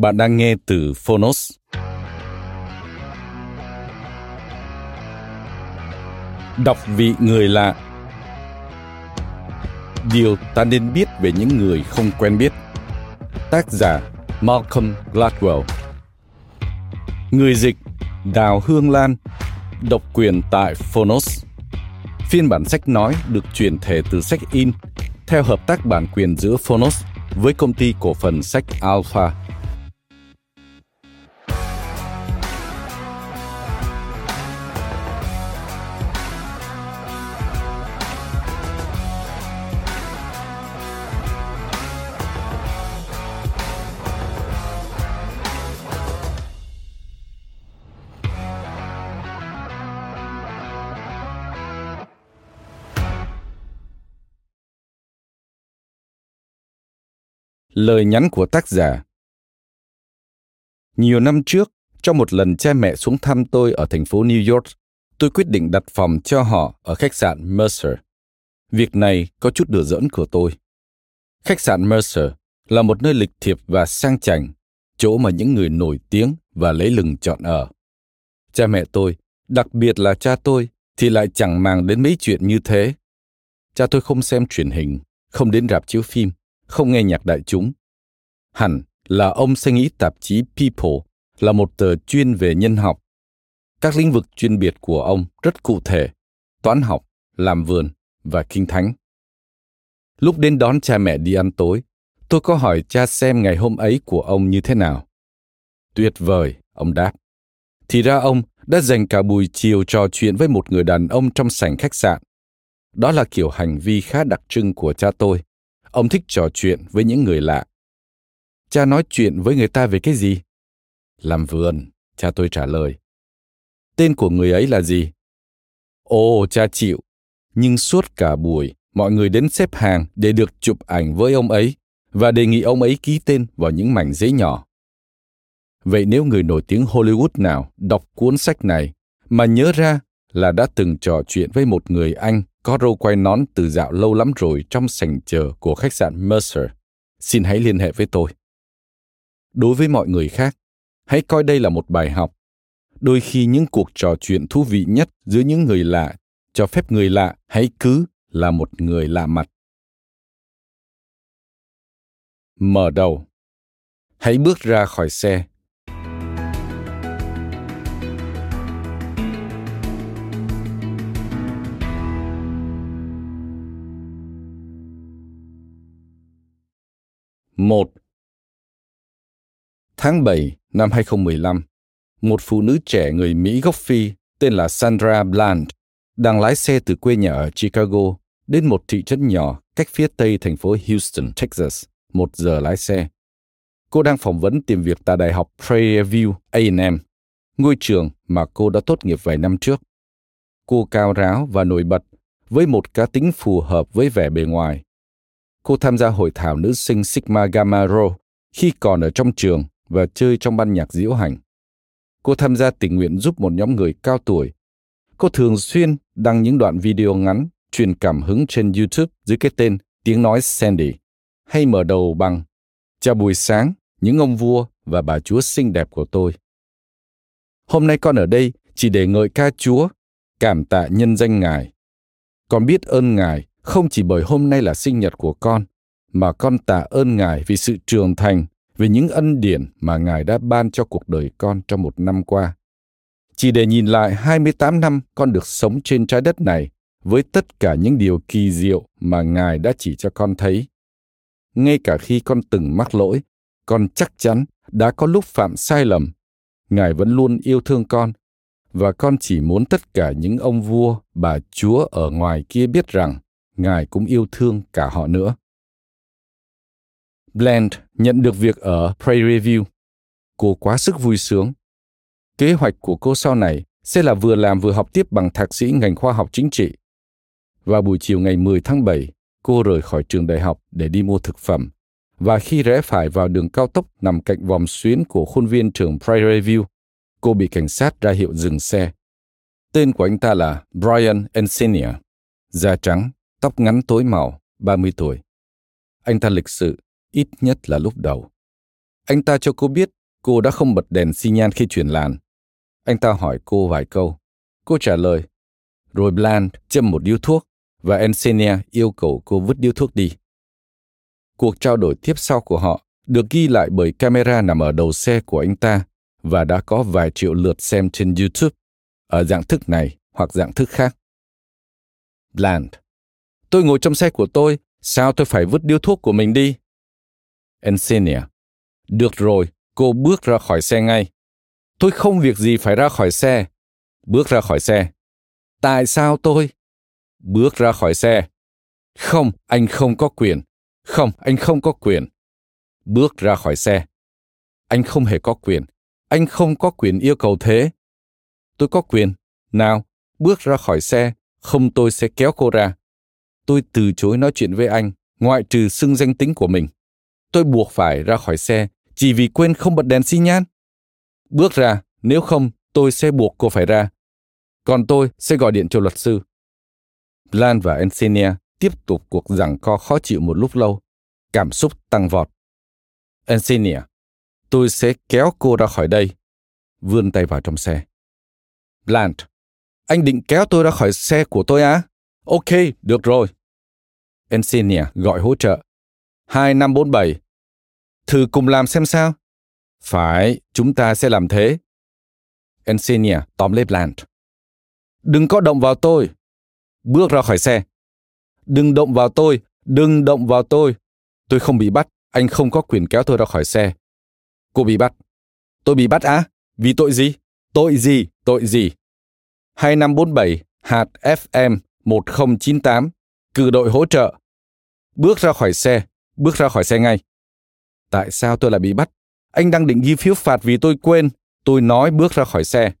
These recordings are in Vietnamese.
Bạn đang nghe từ Phonos. Đọc vị người lạ Điều ta nên biết về những người không quen biết Tác giả Malcolm Gladwell Người dịch Đào Hương Lan, Độc quyền tại Phonos Phiên bản sách nói được chuyển thể từ sách in, theo hợp tác bản quyền giữa Phonos với công ty cổ phần sách Alpha. Lời nhắn của tác giả Nhiều năm trước, trong một lần cha mẹ xuống thăm tôi ở thành phố New York, tôi quyết định đặt phòng cho họ ở khách sạn Mercer. Việc này có chút đùa giỡn của tôi. Khách sạn Mercer là một nơi lịch thiệp và sang chảnh, chỗ mà những người nổi tiếng và lấy lừng chọn ở. Cha mẹ tôi, đặc biệt là cha tôi, thì lại chẳng màng đến mấy chuyện như thế. Cha tôi không xem truyền hình, không đến rạp chiếu phim, không nghe nhạc đại chúng. Hẳn là ông sẽ nghĩ tạp chí People là một tờ chuyên về nhân học. Các lĩnh vực chuyên biệt của ông rất cụ thể, toán học, làm vườn và kinh thánh. Lúc đến đón cha mẹ đi ăn tối, tôi có hỏi cha xem ngày hôm ấy của ông như thế nào. Tuyệt vời, ông đáp. Thì ra ông đã dành cả buổi chiều trò chuyện với một người đàn ông trong sảnh khách sạn. Đó là kiểu hành vi khá đặc trưng của cha tôi. Ông thích trò chuyện với những người lạ. Cha nói chuyện với người ta về cái gì? Làm vườn, cha tôi trả lời. Tên của người ấy là gì? Ồ, cha chịu. Nhưng suốt cả buổi, mọi người đến xếp hàng để được chụp ảnh với ông ấy và đề nghị ông ấy ký tên vào những mảnh giấy nhỏ. Vậy nếu người nổi tiếng Hollywood nào đọc cuốn sách này mà nhớ ra là đã từng trò chuyện với một người Anh có râu quay nón từ dạo lâu lắm rồi trong sảnh chờ của khách sạn Mercer, xin hãy liên hệ với tôi. Đối với mọi người khác, hãy coi đây là một bài học. Đôi khi những cuộc trò chuyện thú vị nhất giữa những người lạ cho phép người lạ hãy cứ là một người lạ mặt. Mở đầu Hãy bước ra khỏi xe một Tháng 7 năm 2015, một phụ nữ trẻ người Mỹ gốc Phi tên là Sandra Bland đang lái xe từ quê nhà ở Chicago đến một thị trấn nhỏ cách phía tây thành phố Houston, Texas, một giờ lái xe. Cô đang phỏng vấn tìm việc tại Đại học Prairie View A&M, ngôi trường mà cô đã tốt nghiệp vài năm trước. Cô cao ráo và nổi bật với một cá tính phù hợp với vẻ bề ngoài. Cô tham gia hội thảo nữ sinh Sigma Gamma Rho khi còn ở trong trường và chơi trong ban nhạc diễu hành. Cô tham gia tình nguyện giúp một nhóm người cao tuổi. Cô thường xuyên đăng những đoạn video ngắn truyền cảm hứng trên YouTube dưới cái tên Tiếng nói Sandy, hay mở đầu bằng Chào buổi sáng, những ông vua và bà chúa xinh đẹp của tôi. Hôm nay con ở đây chỉ để ngợi ca Chúa, cảm tạ nhân danh Ngài. Con biết ơn Ngài không chỉ bởi hôm nay là sinh nhật của con, mà con tạ ơn Ngài vì sự trưởng thành, vì những ân điển mà Ngài đã ban cho cuộc đời con trong một năm qua. Chỉ để nhìn lại 28 năm con được sống trên trái đất này với tất cả những điều kỳ diệu mà Ngài đã chỉ cho con thấy. Ngay cả khi con từng mắc lỗi, con chắc chắn đã có lúc phạm sai lầm. Ngài vẫn luôn yêu thương con và con chỉ muốn tất cả những ông vua, bà chúa ở ngoài kia biết rằng Ngài cũng yêu thương cả họ nữa. Bland nhận được việc ở Prairie View. Cô quá sức vui sướng. Kế hoạch của cô sau này sẽ là vừa làm vừa học tiếp bằng thạc sĩ ngành khoa học chính trị. Vào buổi chiều ngày 10 tháng 7, cô rời khỏi trường đại học để đi mua thực phẩm. Và khi rẽ phải vào đường cao tốc nằm cạnh vòng xuyến của khuôn viên trường Prairie View, cô bị cảnh sát ra hiệu dừng xe. Tên của anh ta là Brian Encinia, da trắng, tóc ngắn tối màu, 30 tuổi. Anh ta lịch sự, ít nhất là lúc đầu. Anh ta cho cô biết cô đã không bật đèn xi nhan khi chuyển làn. Anh ta hỏi cô vài câu. Cô trả lời. Rồi Bland châm một điếu thuốc và ensenia yêu cầu cô vứt điếu thuốc đi. Cuộc trao đổi tiếp sau của họ được ghi lại bởi camera nằm ở đầu xe của anh ta và đã có vài triệu lượt xem trên YouTube ở dạng thức này hoặc dạng thức khác. Bland Tôi ngồi trong xe của tôi, sao tôi phải vứt điếu thuốc của mình đi? ensenia Được rồi, cô bước ra khỏi xe ngay. Tôi không việc gì phải ra khỏi xe. Bước ra khỏi xe. Tại sao tôi? Bước ra khỏi xe. Không, anh không có quyền. Không, anh không có quyền. Bước ra khỏi xe. Anh không hề có quyền. Anh không có quyền yêu cầu thế. Tôi có quyền. Nào, bước ra khỏi xe, không tôi sẽ kéo cô ra. Tôi từ chối nói chuyện với anh, ngoại trừ xưng danh tính của mình. Tôi buộc phải ra khỏi xe chỉ vì quên không bật đèn xi nhan. Bước ra, nếu không, tôi sẽ buộc cô phải ra. Còn tôi sẽ gọi điện cho luật sư. Lan và ensenia tiếp tục cuộc giằng co khó chịu một lúc lâu. Cảm xúc tăng vọt. ensenia tôi sẽ kéo cô ra khỏi đây. Vươn tay vào trong xe. Bland, anh định kéo tôi ra khỏi xe của tôi á? Ok, được rồi. Encenia gọi hỗ trợ. 2547. Thử cùng làm xem sao. Phải, chúng ta sẽ làm thế. Encenia tóm lấy Bland. Đừng có động vào tôi. Bước ra khỏi xe. Đừng động vào tôi, đừng động vào tôi. Tôi không bị bắt, anh không có quyền kéo tôi ra khỏi xe. Cô bị bắt. Tôi bị bắt á? Vì tội gì? Tội gì? Tội gì? 2547 hạt FM 1098 cử đội hỗ trợ. Bước ra khỏi xe, bước ra khỏi xe ngay. Tại sao tôi lại bị bắt? Anh đang định ghi phiếu phạt vì tôi quên. Tôi nói bước ra khỏi xe.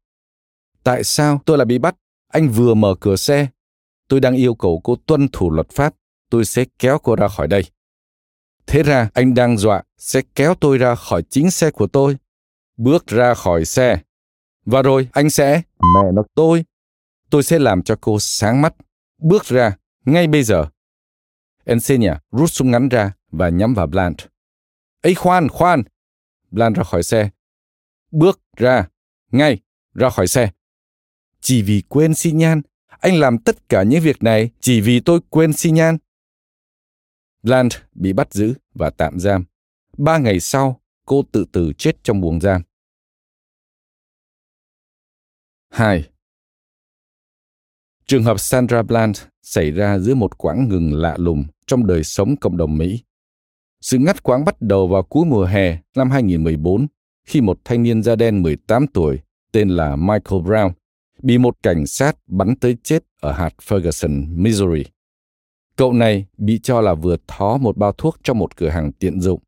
Tại sao tôi lại bị bắt? Anh vừa mở cửa xe. Tôi đang yêu cầu cô tuân thủ luật pháp. Tôi sẽ kéo cô ra khỏi đây. Thế ra anh đang dọa sẽ kéo tôi ra khỏi chính xe của tôi. Bước ra khỏi xe. Và rồi anh sẽ... Mẹ nó tôi. Tôi sẽ làm cho cô sáng mắt. Bước ra, ngay bây giờ. Encenia rút súng ngắn ra và nhắm vào Bland. Ấy khoan, khoan! Bland ra khỏi xe. Bước ra, ngay, ra khỏi xe. Chỉ vì quên xi nhan, anh làm tất cả những việc này chỉ vì tôi quên xi nhan. Bland bị bắt giữ và tạm giam. Ba ngày sau, cô tự tử chết trong buồng giam. 2. Trường hợp Sandra Bland xảy ra giữa một quãng ngừng lạ lùng trong đời sống cộng đồng Mỹ. Sự ngắt quãng bắt đầu vào cuối mùa hè năm 2014 khi một thanh niên da đen 18 tuổi tên là Michael Brown bị một cảnh sát bắn tới chết ở hạt Ferguson, Missouri. Cậu này bị cho là vừa thó một bao thuốc trong một cửa hàng tiện dụng.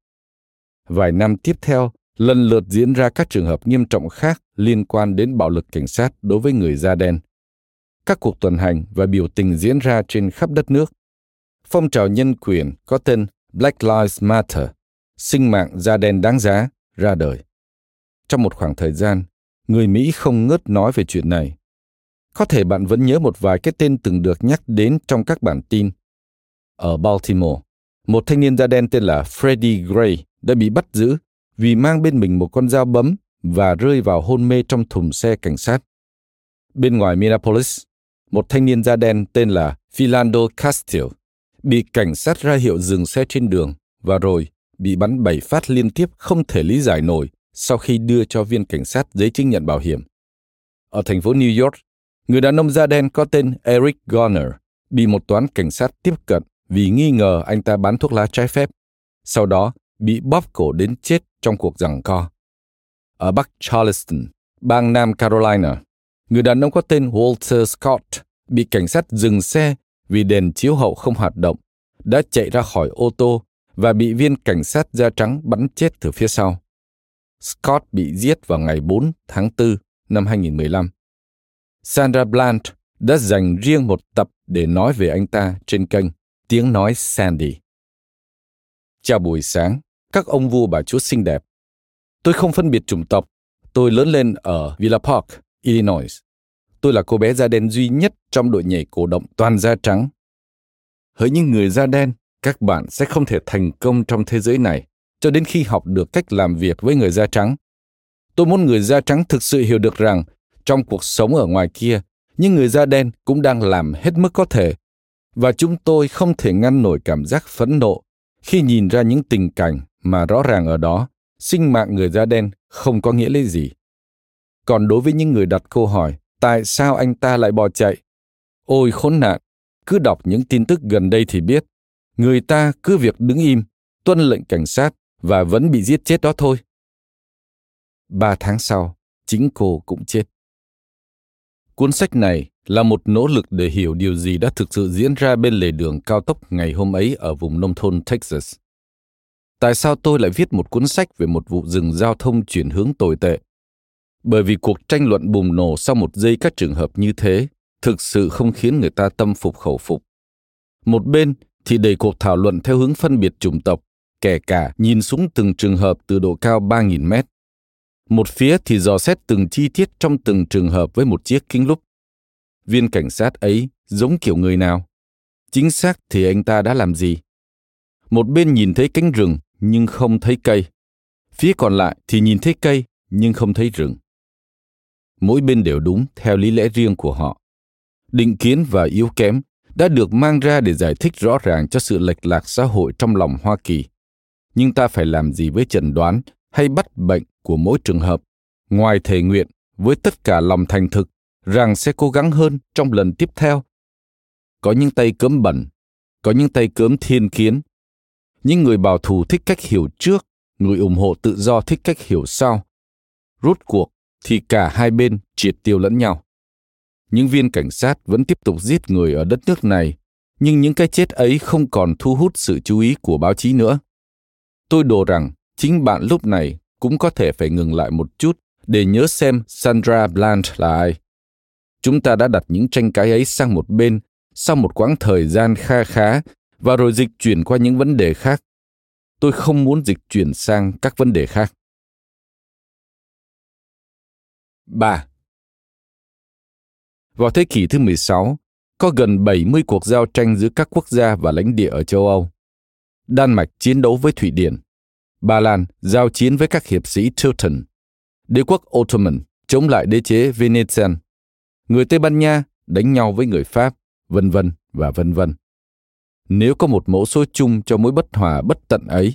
Vài năm tiếp theo, lần lượt diễn ra các trường hợp nghiêm trọng khác liên quan đến bạo lực cảnh sát đối với người da đen. Các cuộc tuần hành và biểu tình diễn ra trên khắp đất nước. Phong trào nhân quyền có tên Black Lives Matter, sinh mạng da đen đáng giá, ra đời. Trong một khoảng thời gian, người Mỹ không ngớt nói về chuyện này. Có thể bạn vẫn nhớ một vài cái tên từng được nhắc đến trong các bản tin. Ở Baltimore, một thanh niên da đen tên là Freddie Gray đã bị bắt giữ vì mang bên mình một con dao bấm và rơi vào hôn mê trong thùng xe cảnh sát. Bên ngoài Minneapolis, một thanh niên da đen tên là Philando Castile, bị cảnh sát ra hiệu dừng xe trên đường và rồi bị bắn bảy phát liên tiếp không thể lý giải nổi sau khi đưa cho viên cảnh sát giấy chứng nhận bảo hiểm. Ở thành phố New York, người đàn ông da đen có tên Eric Garner bị một toán cảnh sát tiếp cận vì nghi ngờ anh ta bán thuốc lá trái phép. Sau đó, bị bóp cổ đến chết trong cuộc giằng co. Ở Bắc Charleston, bang Nam Carolina, người đàn ông có tên Walter Scott bị cảnh sát dừng xe vì đèn chiếu hậu không hoạt động, đã chạy ra khỏi ô tô và bị viên cảnh sát da trắng bắn chết từ phía sau. Scott bị giết vào ngày 4 tháng 4 năm 2015. Sandra Bland đã dành riêng một tập để nói về anh ta trên kênh Tiếng Nói Sandy. Chào buổi sáng, các ông vua bà chúa xinh đẹp. Tôi không phân biệt chủng tộc. Tôi lớn lên ở Villa Park, Illinois. Tôi là cô bé da đen duy nhất trong đội nhảy cổ động toàn da trắng. Hỡi những người da đen, các bạn sẽ không thể thành công trong thế giới này cho đến khi học được cách làm việc với người da trắng. Tôi muốn người da trắng thực sự hiểu được rằng trong cuộc sống ở ngoài kia, những người da đen cũng đang làm hết mức có thể. Và chúng tôi không thể ngăn nổi cảm giác phẫn nộ khi nhìn ra những tình cảnh mà rõ ràng ở đó, sinh mạng người da đen không có nghĩa lý gì. Còn đối với những người đặt câu hỏi, tại sao anh ta lại bỏ chạy? Ôi khốn nạn, cứ đọc những tin tức gần đây thì biết, người ta cứ việc đứng im, tuân lệnh cảnh sát và vẫn bị giết chết đó thôi. Ba tháng sau, chính cô cũng chết. Cuốn sách này là một nỗ lực để hiểu điều gì đã thực sự diễn ra bên lề đường cao tốc ngày hôm ấy ở vùng nông thôn Texas. Tại sao tôi lại viết một cuốn sách về một vụ dừng giao thông chuyển hướng tồi tệ? Bởi vì cuộc tranh luận bùng nổ sau một giây các trường hợp như thế thực sự không khiến người ta tâm phục khẩu phục. Một bên thì đẩy cuộc thảo luận theo hướng phân biệt chủng tộc, kể cả nhìn xuống từng trường hợp từ độ cao 3.000 mét. Một phía thì dò xét từng chi tiết trong từng trường hợp với một chiếc kính lúp. Viên cảnh sát ấy giống kiểu người nào? Chính xác thì anh ta đã làm gì? Một bên nhìn thấy cánh rừng nhưng không thấy cây. Phía còn lại thì nhìn thấy cây nhưng không thấy rừng. Mỗi bên đều đúng theo lý lẽ riêng của họ. Định kiến và yếu kém đã được mang ra để giải thích rõ ràng cho sự lệch lạc xã hội trong lòng Hoa Kỳ. Nhưng ta phải làm gì với chẩn đoán hay bắt bệnh của mỗi trường hợp, ngoài thề nguyện với tất cả lòng thành thực rằng sẽ cố gắng hơn trong lần tiếp theo. Có những tay cấm bẩn, có những tay cấm thiên kiến. Những người bảo thủ thích cách hiểu trước, người ủng hộ tự do thích cách hiểu sau. Rốt cuộc thì cả hai bên triệt tiêu lẫn nhau. Những viên cảnh sát vẫn tiếp tục giết người ở đất nước này, nhưng những cái chết ấy không còn thu hút sự chú ý của báo chí nữa. Tôi đồ rằng chính bạn lúc này cũng có thể phải ngừng lại một chút để nhớ xem Sandra Bland là ai. Chúng ta đã đặt những tranh cãi ấy sang một bên sau một quãng thời gian kha khá và rồi dịch chuyển qua những vấn đề khác. Tôi không muốn dịch chuyển sang các vấn đề khác. 3. Vào thế kỷ thứ 16, có gần 70 cuộc giao tranh giữa các quốc gia và lãnh địa ở châu Âu. Đan Mạch chiến đấu với Thụy Điển. Ba Lan giao chiến với các hiệp sĩ Teuton. Đế quốc Ottoman chống lại đế chế Venetian. Người Tây Ban Nha đánh nhau với người Pháp, vân vân và vân vân. Nếu có một mẫu số chung cho mối bất hòa bất tận ấy,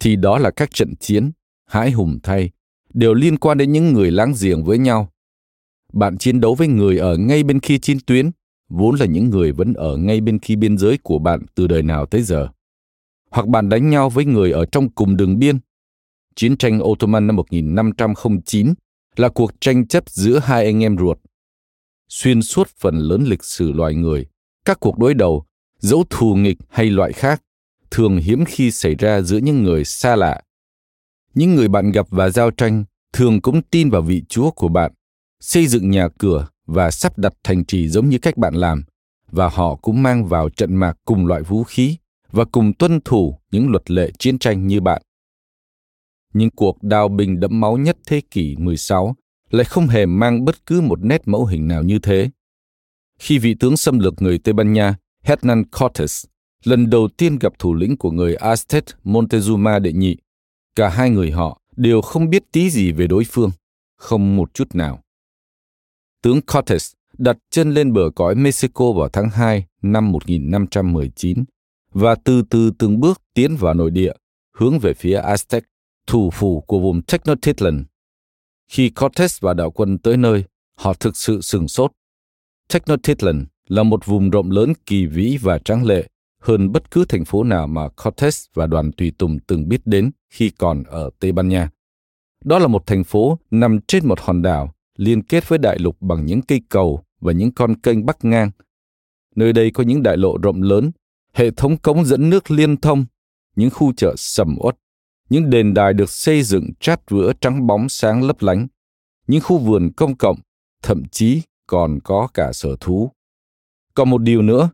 thì đó là các trận chiến, hãi hùng thay, đều liên quan đến những người láng giềng với nhau. Bạn chiến đấu với người ở ngay bên kia chiến tuyến, vốn là những người vẫn ở ngay bên kia biên giới của bạn từ đời nào tới giờ hoặc bạn đánh nhau với người ở trong cùng đường biên. Chiến tranh Ottoman năm 1509 là cuộc tranh chấp giữa hai anh em ruột. Xuyên suốt phần lớn lịch sử loài người, các cuộc đối đầu, dẫu thù nghịch hay loại khác, thường hiếm khi xảy ra giữa những người xa lạ. Những người bạn gặp và giao tranh thường cũng tin vào vị chúa của bạn, xây dựng nhà cửa và sắp đặt thành trì giống như cách bạn làm, và họ cũng mang vào trận mạc cùng loại vũ khí và cùng tuân thủ những luật lệ chiến tranh như bạn. Nhưng cuộc đào bình đẫm máu nhất thế kỷ 16 lại không hề mang bất cứ một nét mẫu hình nào như thế. Khi vị tướng xâm lược người Tây Ban Nha Hernan Cortes lần đầu tiên gặp thủ lĩnh của người Aztec Montezuma đệ nhị, cả hai người họ đều không biết tí gì về đối phương, không một chút nào. Tướng Cortes đặt chân lên bờ cõi Mexico vào tháng 2 năm 1519 và từ từ từng bước tiến vào nội địa, hướng về phía Aztec, thủ phủ của vùng Tenochtitlan. Khi Cortes và đạo quân tới nơi, họ thực sự sừng sốt. Tenochtitlan là một vùng rộng lớn kỳ vĩ và tráng lệ hơn bất cứ thành phố nào mà Cortes và đoàn tùy tùng từng biết đến khi còn ở Tây Ban Nha. Đó là một thành phố nằm trên một hòn đảo liên kết với đại lục bằng những cây cầu và những con kênh bắc ngang. Nơi đây có những đại lộ rộng lớn, hệ thống cống dẫn nước liên thông, những khu chợ sầm uất, những đền đài được xây dựng chát vữa trắng bóng sáng lấp lánh, những khu vườn công cộng, thậm chí còn có cả sở thú. Còn một điều nữa,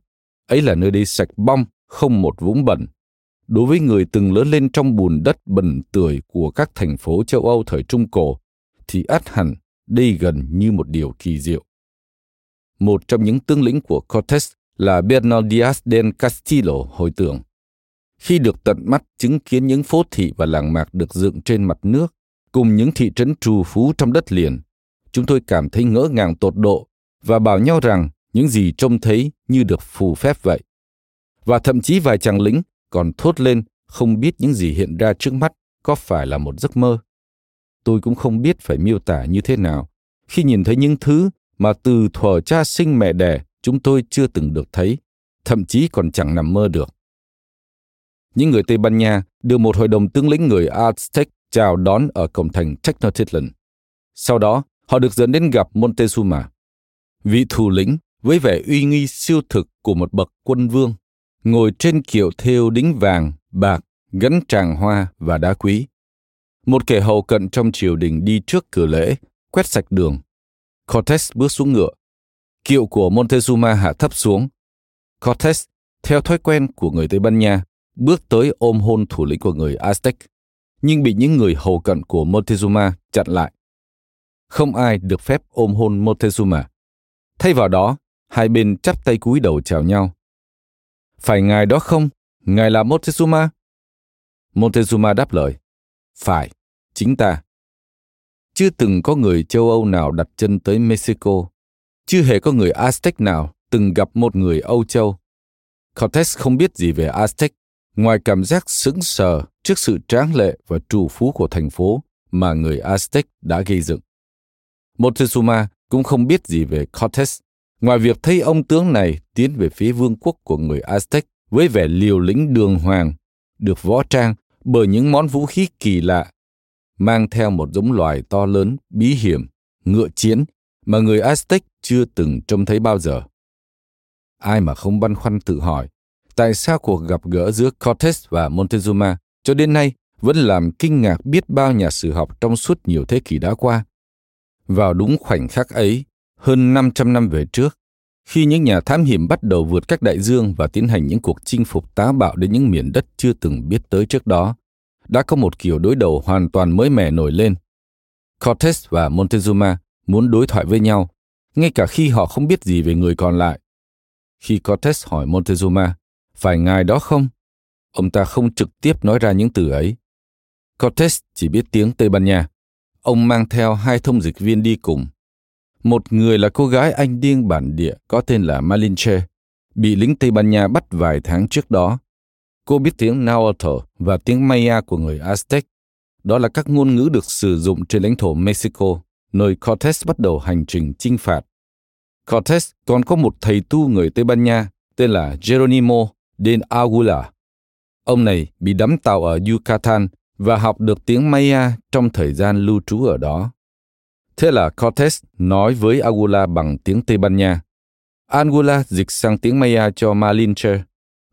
ấy là nơi đây sạch bong, không một vũng bẩn. Đối với người từng lớn lên trong bùn đất bẩn tưởi của các thành phố châu Âu thời Trung Cổ, thì át hẳn đây gần như một điều kỳ diệu. Một trong những tướng lĩnh của Cortes là Bernal Diaz del Castillo hồi tưởng. Khi được tận mắt chứng kiến những phố thị và làng mạc được dựng trên mặt nước, cùng những thị trấn trù phú trong đất liền, chúng tôi cảm thấy ngỡ ngàng tột độ và bảo nhau rằng những gì trông thấy như được phù phép vậy. Và thậm chí vài chàng lính còn thốt lên không biết những gì hiện ra trước mắt có phải là một giấc mơ. Tôi cũng không biết phải miêu tả như thế nào khi nhìn thấy những thứ mà từ thuở cha sinh mẹ đẻ chúng tôi chưa từng được thấy, thậm chí còn chẳng nằm mơ được. Những người Tây Ban Nha được một hội đồng tướng lĩnh người Aztec chào đón ở cổng thành Tenochtitlan. Sau đó, họ được dẫn đến gặp Montezuma. Vị thủ lĩnh với vẻ uy nghi siêu thực của một bậc quân vương, ngồi trên kiệu thêu đính vàng, bạc, gắn tràng hoa và đá quý. Một kẻ hầu cận trong triều đình đi trước cửa lễ, quét sạch đường. Cortes bước xuống ngựa. Kiệu của Montezuma hạ thấp xuống. Cortes, theo thói quen của người Tây Ban Nha, bước tới ôm hôn thủ lĩnh của người Aztec, nhưng bị những người hầu cận của Montezuma chặn lại. Không ai được phép ôm hôn Montezuma. Thay vào đó, hai bên chắp tay cúi đầu chào nhau. Phải ngài đó không? Ngài là Montezuma? Montezuma đáp lời. Phải, chính ta. Chưa từng có người châu Âu nào đặt chân tới Mexico. Chưa hề có người Aztec nào từng gặp một người Âu Châu. Cortes không biết gì về Aztec, ngoài cảm giác sững sờ trước sự tráng lệ và trù phú của thành phố mà người Aztec đã gây dựng. Montezuma cũng không biết gì về Cortes, ngoài việc thấy ông tướng này tiến về phía vương quốc của người Aztec với vẻ liều lĩnh đường hoàng, được võ trang bởi những món vũ khí kỳ lạ, mang theo một giống loài to lớn, bí hiểm, ngựa chiến mà người Aztec chưa từng trông thấy bao giờ. Ai mà không băn khoăn tự hỏi, tại sao cuộc gặp gỡ giữa Cortes và Montezuma cho đến nay vẫn làm kinh ngạc biết bao nhà sử học trong suốt nhiều thế kỷ đã qua. Vào đúng khoảnh khắc ấy, hơn 500 năm về trước, khi những nhà thám hiểm bắt đầu vượt các đại dương và tiến hành những cuộc chinh phục táo bạo đến những miền đất chưa từng biết tới trước đó, đã có một kiểu đối đầu hoàn toàn mới mẻ nổi lên. Cortes và Montezuma muốn đối thoại với nhau, ngay cả khi họ không biết gì về người còn lại. Khi Cortes hỏi Montezuma, phải ngài đó không? Ông ta không trực tiếp nói ra những từ ấy. Cortes chỉ biết tiếng Tây Ban Nha. Ông mang theo hai thông dịch viên đi cùng. Một người là cô gái Anh điên bản địa có tên là Malinche, bị lính Tây Ban Nha bắt vài tháng trước đó. Cô biết tiếng Nahuatl và tiếng Maya của người Aztec. Đó là các ngôn ngữ được sử dụng trên lãnh thổ Mexico, nơi Cortes bắt đầu hành trình chinh phạt. Cortes còn có một thầy tu người Tây Ban Nha tên là Geronimo de Aguila. Ông này bị đắm tàu ở Yucatan và học được tiếng Maya trong thời gian lưu trú ở đó. Thế là Cortes nói với Angula bằng tiếng Tây Ban Nha. Angula dịch sang tiếng Maya cho Malinche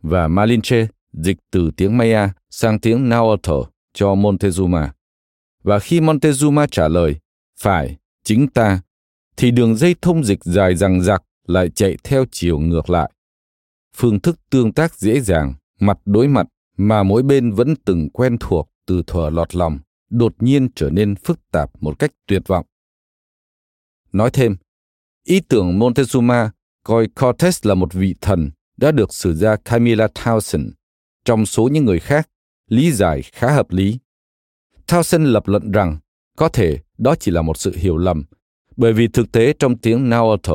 và Malinche dịch từ tiếng Maya sang tiếng Nahuatl cho Montezuma. Và khi Montezuma trả lời, phải, chính ta, thì đường dây thông dịch dài rằng dặc lại chạy theo chiều ngược lại. Phương thức tương tác dễ dàng, mặt đối mặt mà mỗi bên vẫn từng quen thuộc từ thuở lọt lòng, đột nhiên trở nên phức tạp một cách tuyệt vọng. Nói thêm, ý tưởng Montezuma coi Cortes là một vị thần đã được sử gia Camilla Townsend trong số những người khác, lý giải khá hợp lý. Townsend lập luận rằng có thể đó chỉ là một sự hiểu lầm, bởi vì thực tế trong tiếng Nahuatl,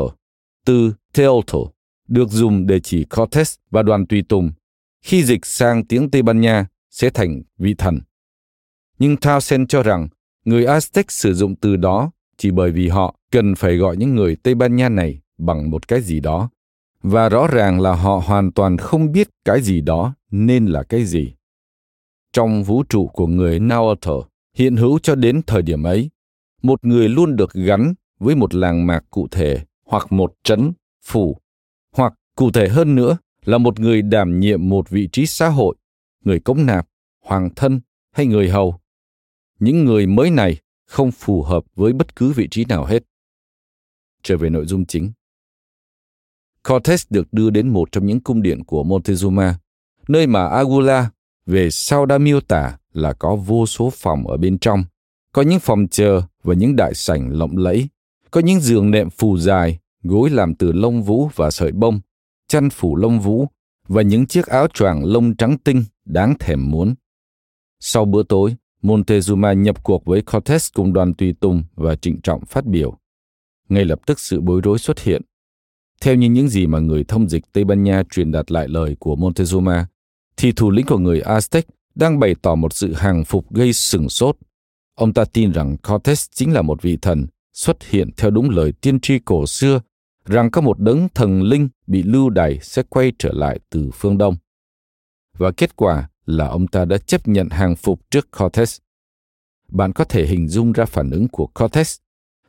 từ Teotl được dùng để chỉ Cortes và đoàn tùy tùng, khi dịch sang tiếng Tây Ban Nha sẽ thành vị thần. Nhưng Townsend cho rằng người Aztec sử dụng từ đó chỉ bởi vì họ cần phải gọi những người Tây Ban Nha này bằng một cái gì đó. Và rõ ràng là họ hoàn toàn không biết cái gì đó nên là cái gì. Trong vũ trụ của người Nahuatl hiện hữu cho đến thời điểm ấy, một người luôn được gắn với một làng mạc cụ thể hoặc một trấn, phủ, hoặc cụ thể hơn nữa là một người đảm nhiệm một vị trí xã hội, người cống nạp, hoàng thân hay người hầu. Những người mới này không phù hợp với bất cứ vị trí nào hết. Trở về nội dung chính. Cortes được đưa đến một trong những cung điện của Montezuma, nơi mà Agula về sau đã miêu tả là có vô số phòng ở bên trong, có những phòng chờ và những đại sảnh lộng lẫy, có những giường nệm phù dài, gối làm từ lông vũ và sợi bông, chăn phủ lông vũ và những chiếc áo choàng lông trắng tinh đáng thèm muốn. Sau bữa tối, Montezuma nhập cuộc với Cortes cùng đoàn tùy tùng và trịnh trọng phát biểu. Ngay lập tức sự bối rối xuất hiện. Theo như những gì mà người thông dịch Tây Ban Nha truyền đạt lại lời của Montezuma, thì thủ lĩnh của người Aztec đang bày tỏ một sự hàng phục gây sừng sốt. Ông ta tin rằng Cortes chính là một vị thần xuất hiện theo đúng lời tiên tri cổ xưa rằng có một đấng thần linh bị lưu đày sẽ quay trở lại từ phương Đông. Và kết quả là ông ta đã chấp nhận hàng phục trước Cortes. Bạn có thể hình dung ra phản ứng của Cortes.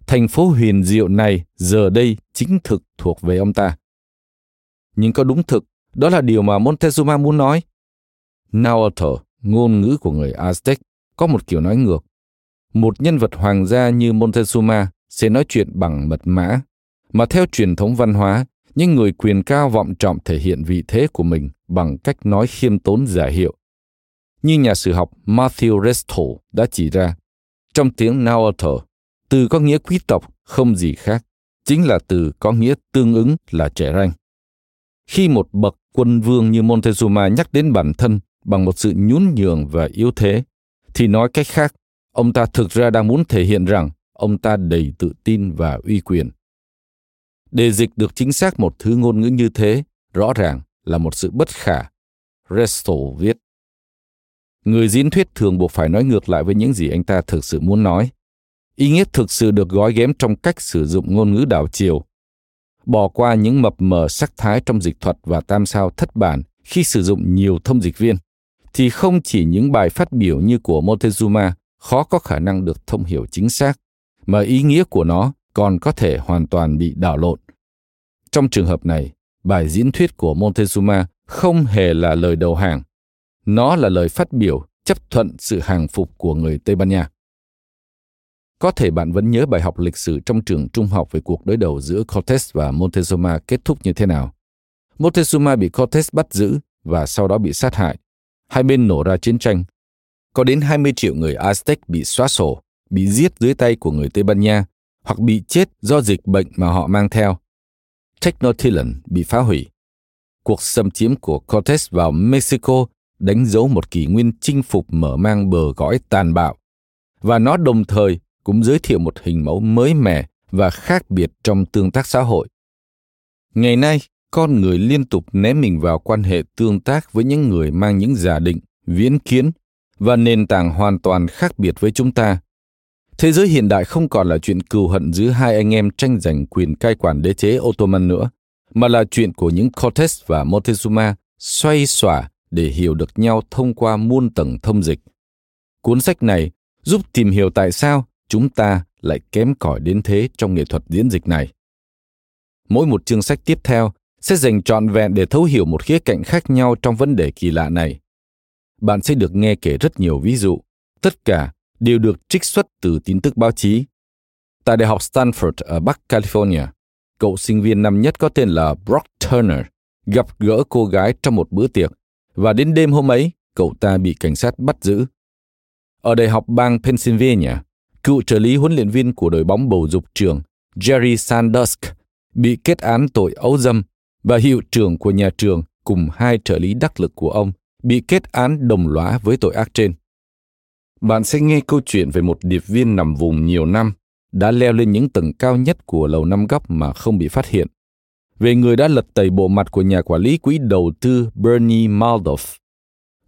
Thành phố huyền diệu này giờ đây chính thực thuộc về ông ta. Nhưng có đúng thực, đó là điều mà Montezuma muốn nói. Nahuatl, ngôn ngữ của người Aztec, có một kiểu nói ngược. Một nhân vật hoàng gia như Montezuma sẽ nói chuyện bằng mật mã, mà theo truyền thống văn hóa, những người quyền cao vọng trọng thể hiện vị thế của mình bằng cách nói khiêm tốn giả hiệu. Như nhà sử học Matthew Restall đã chỉ ra, trong tiếng Nahuatl, từ có nghĩa quý tộc không gì khác, chính là từ có nghĩa tương ứng là trẻ ranh. Khi một bậc quân vương như Montezuma nhắc đến bản thân bằng một sự nhún nhường và yếu thế, thì nói cách khác, ông ta thực ra đang muốn thể hiện rằng ông ta đầy tự tin và uy quyền. Để dịch được chính xác một thứ ngôn ngữ như thế, rõ ràng là một sự bất khả. Restall viết. Người diễn thuyết thường buộc phải nói ngược lại với những gì anh ta thực sự muốn nói. Ý nghĩa thực sự được gói ghém trong cách sử dụng ngôn ngữ đảo chiều. Bỏ qua những mập mờ sắc thái trong dịch thuật và tam sao thất bản khi sử dụng nhiều thông dịch viên, thì không chỉ những bài phát biểu như của Montezuma khó có khả năng được thông hiểu chính xác, mà ý nghĩa của nó còn có thể hoàn toàn bị đảo lộn. Trong trường hợp này, bài diễn thuyết của Montezuma không hề là lời đầu hàng. Nó là lời phát biểu chấp thuận sự hàng phục của người Tây Ban Nha. Có thể bạn vẫn nhớ bài học lịch sử trong trường trung học về cuộc đối đầu giữa Cortes và Montezuma kết thúc như thế nào. Montezuma bị Cortes bắt giữ và sau đó bị sát hại. Hai bên nổ ra chiến tranh. Có đến 20 triệu người Aztec bị xóa sổ, bị giết dưới tay của người Tây Ban Nha hoặc bị chết do dịch bệnh mà họ mang theo. Tenochtitlan bị phá hủy. Cuộc xâm chiếm của Cortes vào Mexico đánh dấu một kỷ nguyên chinh phục mở mang bờ cõi tàn bạo, và nó đồng thời cũng giới thiệu một hình mẫu mới mẻ và khác biệt trong tương tác xã hội. Ngày nay, con người liên tục ném mình vào quan hệ tương tác với những người mang những giả định, viễn kiến và nền tảng hoàn toàn khác biệt với chúng ta Thế giới hiện đại không còn là chuyện cừu hận giữa hai anh em tranh giành quyền cai quản đế chế Ottoman nữa, mà là chuyện của những Cortes và Montezuma xoay xỏa để hiểu được nhau thông qua muôn tầng thông dịch. Cuốn sách này giúp tìm hiểu tại sao chúng ta lại kém cỏi đến thế trong nghệ thuật diễn dịch này. Mỗi một chương sách tiếp theo sẽ dành trọn vẹn để thấu hiểu một khía cạnh khác nhau trong vấn đề kỳ lạ này. Bạn sẽ được nghe kể rất nhiều ví dụ, tất cả đều được trích xuất từ tin tức báo chí. Tại Đại học Stanford ở Bắc California, cậu sinh viên năm nhất có tên là Brock Turner gặp gỡ cô gái trong một bữa tiệc và đến đêm hôm ấy, cậu ta bị cảnh sát bắt giữ. Ở Đại học bang Pennsylvania, cựu trợ lý huấn luyện viên của đội bóng bầu dục trường Jerry Sandusky bị kết án tội ấu dâm và hiệu trưởng của nhà trường cùng hai trợ lý đắc lực của ông bị kết án đồng lõa với tội ác trên bạn sẽ nghe câu chuyện về một điệp viên nằm vùng nhiều năm, đã leo lên những tầng cao nhất của lầu năm góc mà không bị phát hiện, về người đã lật tẩy bộ mặt của nhà quản lý quỹ đầu tư Bernie Madoff,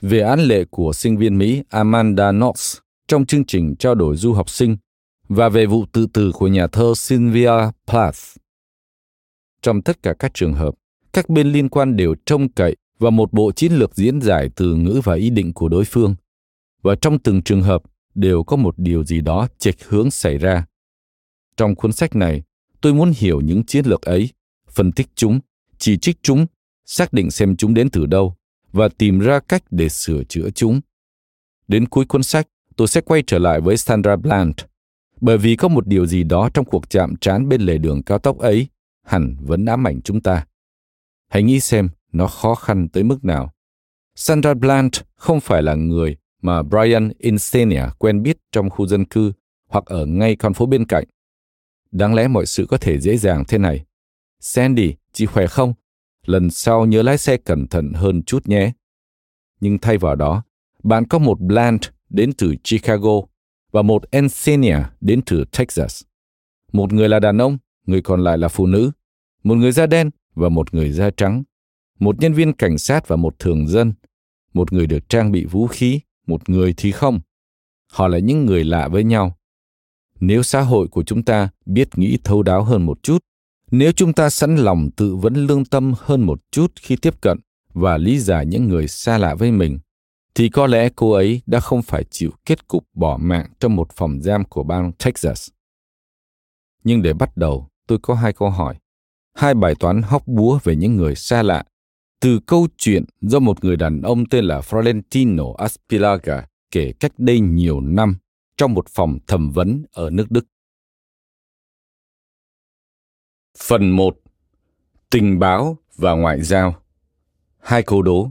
về án lệ của sinh viên Mỹ Amanda Knox trong chương trình trao đổi du học sinh và về vụ tự tử của nhà thơ Sylvia Plath. Trong tất cả các trường hợp, các bên liên quan đều trông cậy vào một bộ chiến lược diễn giải từ ngữ và ý định của đối phương. Và trong từng trường hợp đều có một điều gì đó chệch hướng xảy ra. Trong cuốn sách này, tôi muốn hiểu những chiến lược ấy, phân tích chúng, chỉ trích chúng, xác định xem chúng đến từ đâu và tìm ra cách để sửa chữa chúng. Đến cuối cuốn sách, tôi sẽ quay trở lại với Sandra Bland, bởi vì có một điều gì đó trong cuộc chạm trán bên lề đường cao tốc ấy hẳn vẫn ám ảnh chúng ta. Hãy nghĩ xem nó khó khăn tới mức nào. Sandra Bland không phải là người mà Brian Insania quen biết trong khu dân cư hoặc ở ngay con phố bên cạnh. Đáng lẽ mọi sự có thể dễ dàng thế này. Sandy, chị khỏe không? Lần sau nhớ lái xe cẩn thận hơn chút nhé. Nhưng thay vào đó, bạn có một Blant đến từ Chicago và một Encinia đến từ Texas. Một người là đàn ông, người còn lại là phụ nữ. Một người da đen và một người da trắng. Một nhân viên cảnh sát và một thường dân. Một người được trang bị vũ khí, một người thì không. Họ là những người lạ với nhau. Nếu xã hội của chúng ta biết nghĩ thấu đáo hơn một chút, nếu chúng ta sẵn lòng tự vấn lương tâm hơn một chút khi tiếp cận và lý giải những người xa lạ với mình, thì có lẽ cô ấy đã không phải chịu kết cục bỏ mạng trong một phòng giam của bang Texas. Nhưng để bắt đầu, tôi có hai câu hỏi. Hai bài toán hóc búa về những người xa lạ. Từ câu chuyện do một người đàn ông tên là Florentino Aspilaga kể cách đây nhiều năm trong một phòng thẩm vấn ở nước Đức. Phần 1. Tình báo và ngoại giao. Hai câu đố.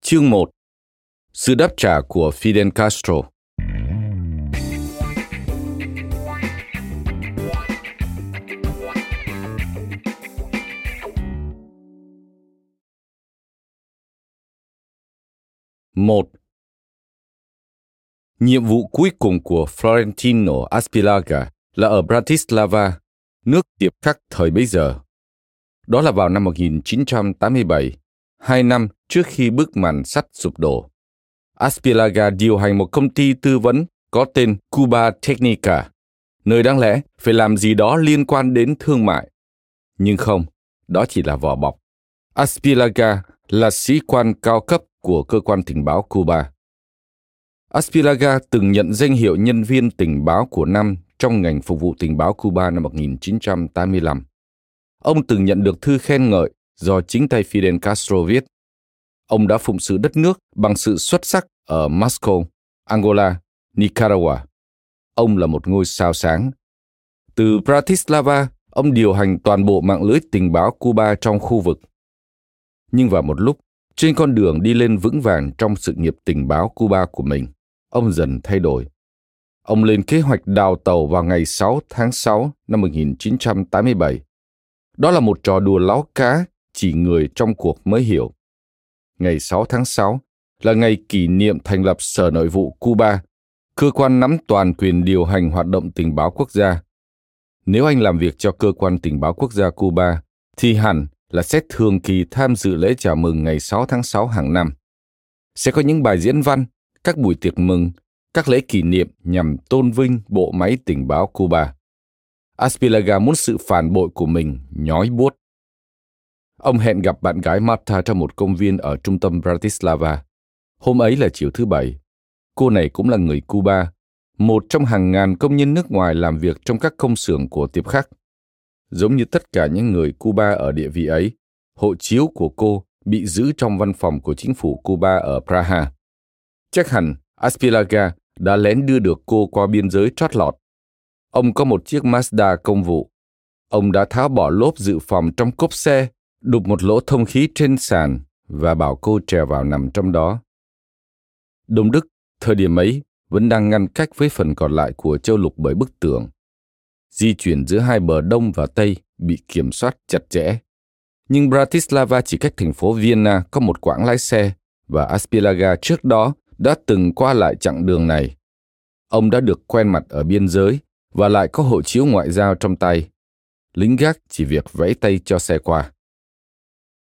Chương 1 Sự đáp trả của Fidel Castro một Nhiệm vụ cuối cùng của Florentino Aspilaga là ở Bratislava, nước tiệp khắc thời bấy giờ. Đó là vào năm 1987, hai năm trước khi bức màn sắt sụp đổ. Aspilaga điều hành một công ty tư vấn có tên Cuba Technica, nơi đáng lẽ phải làm gì đó liên quan đến thương mại. Nhưng không, đó chỉ là vỏ bọc. Aspilaga là sĩ quan cao cấp của cơ quan tình báo Cuba. Aspilaga từng nhận danh hiệu nhân viên tình báo của năm trong ngành phục vụ tình báo Cuba năm 1985. Ông từng nhận được thư khen ngợi do chính tay Fidel Castro viết. Ông đã phụng sự đất nước bằng sự xuất sắc ở Moscow, Angola, Nicaragua. Ông là một ngôi sao sáng. Từ Bratislava, ông điều hành toàn bộ mạng lưới tình báo Cuba trong khu vực. Nhưng vào một lúc, trên con đường đi lên vững vàng trong sự nghiệp tình báo Cuba của mình, ông dần thay đổi. Ông lên kế hoạch đào tàu vào ngày 6 tháng 6 năm 1987. Đó là một trò đùa láo cá chỉ người trong cuộc mới hiểu. Ngày 6 tháng 6 là ngày kỷ niệm thành lập Sở Nội vụ Cuba, cơ quan nắm toàn quyền điều hành hoạt động tình báo quốc gia. Nếu anh làm việc cho cơ quan tình báo quốc gia Cuba, thì hẳn là sẽ thường kỳ tham dự lễ chào mừng ngày 6 tháng 6 hàng năm. Sẽ có những bài diễn văn, các buổi tiệc mừng, các lễ kỷ niệm nhằm tôn vinh bộ máy tình báo Cuba. Aspilaga muốn sự phản bội của mình nhói buốt. Ông hẹn gặp bạn gái Marta trong một công viên ở trung tâm Bratislava. Hôm ấy là chiều thứ Bảy. Cô này cũng là người Cuba, một trong hàng ngàn công nhân nước ngoài làm việc trong các công xưởng của tiệp khắc. Giống như tất cả những người Cuba ở địa vị ấy, hộ chiếu của cô bị giữ trong văn phòng của chính phủ Cuba ở Praha. Chắc hẳn Aspilaga đã lén đưa được cô qua biên giới trót lọt. Ông có một chiếc Mazda công vụ. Ông đã tháo bỏ lốp dự phòng trong cốp xe, đục một lỗ thông khí trên sàn và bảo cô trèo vào nằm trong đó. Đông Đức, thời điểm ấy, vẫn đang ngăn cách với phần còn lại của châu lục bởi bức tường di chuyển giữa hai bờ đông và tây bị kiểm soát chặt chẽ. Nhưng Bratislava chỉ cách thành phố Vienna có một quãng lái xe và Aspilaga trước đó đã từng qua lại chặng đường này. Ông đã được quen mặt ở biên giới và lại có hộ chiếu ngoại giao trong tay. Lính gác chỉ việc vẫy tay cho xe qua.